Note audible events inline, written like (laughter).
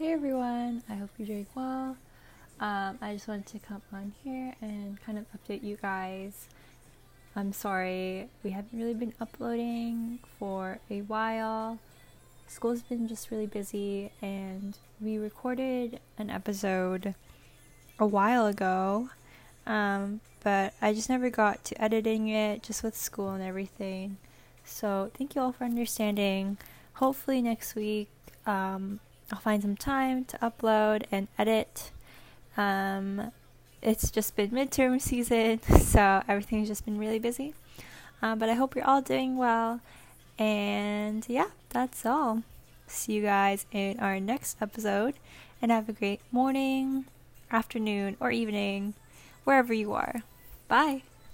Hey everyone, I hope you're doing well. Um, I just wanted to come on here and kind of update you guys. I'm sorry, we haven't really been uploading for a while. School's been just really busy, and we recorded an episode a while ago, um, but I just never got to editing it just with school and everything. So, thank you all for understanding. Hopefully, next week, um, I'll find some time to upload and edit. Um, it's just been midterm season, (laughs) so everything's just been really busy. Um, but I hope you're all doing well. And yeah, that's all. See you guys in our next episode. And have a great morning, afternoon, or evening, wherever you are. Bye.